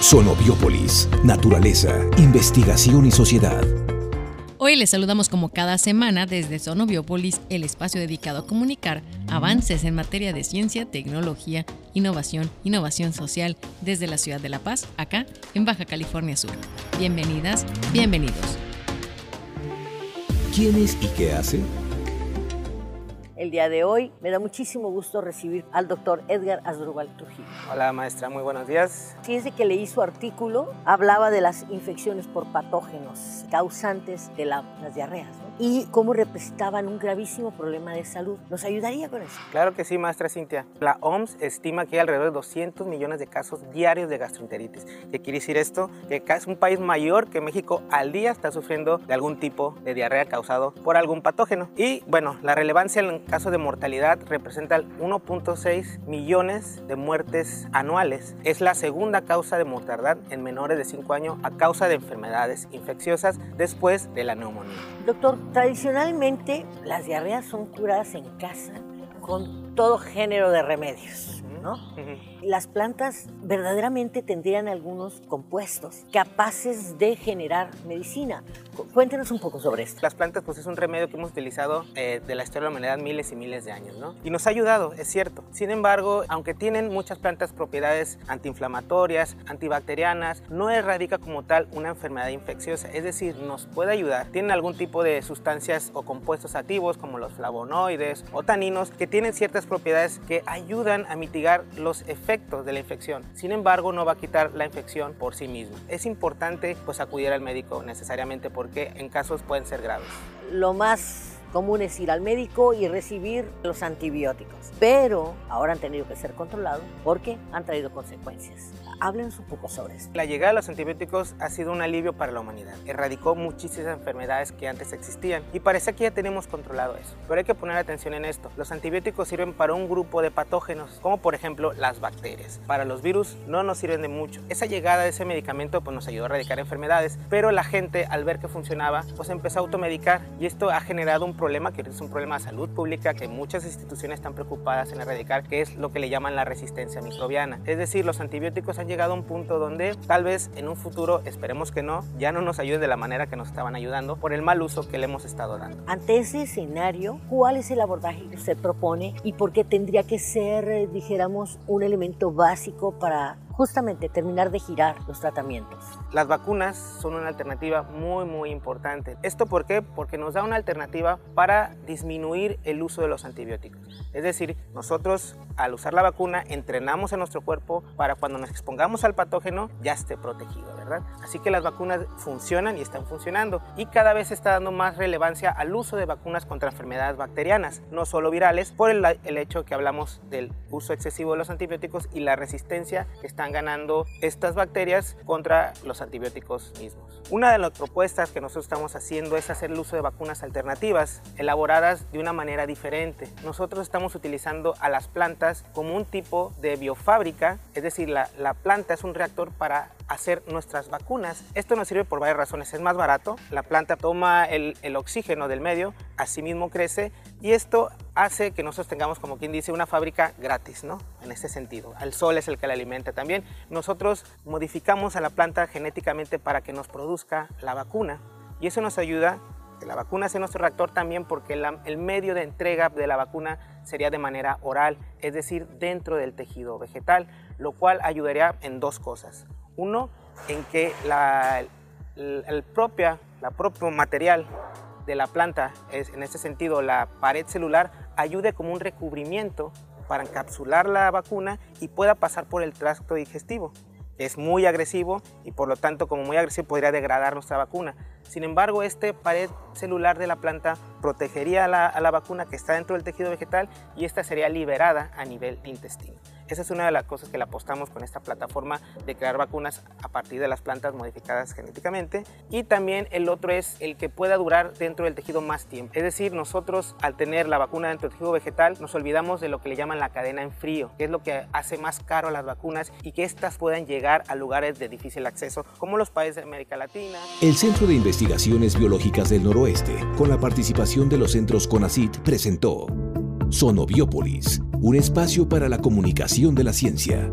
Sonobiópolis, naturaleza, investigación y sociedad. Hoy les saludamos como cada semana desde Sonobiópolis, el espacio dedicado a comunicar avances en materia de ciencia, tecnología, innovación, innovación social desde la ciudad de La Paz, acá en Baja California Sur. Bienvenidas, bienvenidos. ¿Quién es y qué hace? El día de hoy. Me da muchísimo gusto recibir al doctor Edgar Asdrúbal Trujillo. Hola maestra, muy buenos días. Fíjense que leí su artículo, hablaba de las infecciones por patógenos causantes de las diarreas y cómo representaban un gravísimo problema de salud. ¿Nos ayudaría con eso? Claro que sí, maestra Cintia. La OMS estima que hay alrededor de 200 millones de casos diarios de gastroenteritis. ¿Qué quiere decir esto? Que es un país mayor que México al día está sufriendo de algún tipo de diarrea causado por algún patógeno. Y bueno, la relevancia en caso de mortalidad representa 1.6 millones de muertes anuales. Es la segunda causa de mortalidad en menores de 5 años a causa de enfermedades infecciosas después de la neumonía. Doctor, tradicionalmente las diarreas son curadas en casa con todo género de remedios, ¿no? las plantas verdaderamente tendrían algunos compuestos capaces de generar medicina. Cuéntenos un poco sobre esto. Las plantas pues es un remedio que hemos utilizado eh, de la historia de la humanidad miles y miles de años, ¿no? Y nos ha ayudado, es cierto. Sin embargo, aunque tienen muchas plantas propiedades antiinflamatorias, antibacterianas, no erradica como tal una enfermedad infecciosa, es decir, nos puede ayudar. Tienen algún tipo de sustancias o compuestos activos como los flavonoides o taninos que tienen ciertas propiedades que ayudan a mitigar los efectos de la infección. Sin embargo, no va a quitar la infección por sí mismo. Es importante pues acudir al médico necesariamente porque en casos pueden ser graves. Lo más común es ir al médico y recibir los antibióticos. Pero ahora han tenido que ser controlados porque han traído consecuencias. Háblenos un poco sobre esto. La llegada de los antibióticos ha sido un alivio para la humanidad. Erradicó muchísimas enfermedades que antes existían y parece que ya tenemos controlado eso. Pero hay que poner atención en esto. Los antibióticos sirven para un grupo de patógenos, como por ejemplo las bacterias. Para los virus no nos sirven de mucho. Esa llegada de ese medicamento pues, nos ayudó a erradicar enfermedades, pero la gente al ver que funcionaba pues empezó a automedicar y esto ha generado un problema que es un problema de salud pública que muchas instituciones están preocupadas en erradicar, que es lo que le llaman la resistencia microbiana. Es decir, los antibióticos han llegado a un punto donde tal vez en un futuro, esperemos que no, ya no nos ayuden de la manera que nos estaban ayudando por el mal uso que le hemos estado dando. Ante ese escenario, ¿cuál es el abordaje que usted propone y por qué tendría que ser, eh, dijéramos, un elemento básico para justamente terminar de girar los tratamientos. Las vacunas son una alternativa muy muy importante. ¿Esto por qué? Porque nos da una alternativa para disminuir el uso de los antibióticos. Es decir, nosotros al usar la vacuna entrenamos en nuestro cuerpo para cuando nos expongamos al patógeno ya esté protegido, ¿verdad? Así que las vacunas funcionan y están funcionando y cada vez está dando más relevancia al uso de vacunas contra enfermedades bacterianas, no solo virales, por el, el hecho que hablamos del uso excesivo de los antibióticos y la resistencia que están ganando estas bacterias contra los antibióticos mismos. Una de las propuestas que nosotros estamos haciendo es hacer el uso de vacunas alternativas, elaboradas de una manera diferente. Nosotros estamos utilizando a las plantas como un tipo de biofábrica, es decir, la, la planta es un reactor para hacer nuestras vacunas. Esto nos sirve por varias razones. Es más barato, la planta toma el, oxígeno del medio, asimismo crece y esto hace que nosotros tengamos, como quien dice, una fábrica gratis, ¿no? En ese sentido. El sol es el que la alimenta también. Nosotros modificamos a la planta genéticamente para que nos produzca la vacuna y eso nos ayuda que la vacuna sea nuestro reactor también porque el medio de entrega de la vacuna sería de manera oral, es decir, dentro del tejido vegetal, lo cual ayudaría en dos cosas. Uno, en que el, propia, la propio material de la planta, es, en este sentido la pared celular, ayude como un recubrimiento para encapsular la vacuna y pueda pasar por el tracto digestivo. Es muy agresivo y por lo tanto como muy agresivo podría degradar nuestra vacuna. Sin embargo, este pared celular de la planta protegería a la, a la vacuna que está dentro del tejido vegetal y esta sería liberada a nivel intestino. Esa es una de las cosas que le apostamos con esta plataforma de crear vacunas a partir de las plantas modificadas genéticamente. Y también el otro es el que pueda durar dentro del tejido más tiempo. Es decir, nosotros al tener la vacuna dentro del tejido vegetal nos olvidamos de lo que le llaman la cadena en frío, que es lo que hace más caro las vacunas y que éstas puedan llegar a lugares de difícil acceso como los países de América Latina. El Centro de Investigaciones Biológicas del Noroeste, con la participación de los centros CONACIT, presentó Sonobiópolis, un espacio para la comunicación de la ciencia.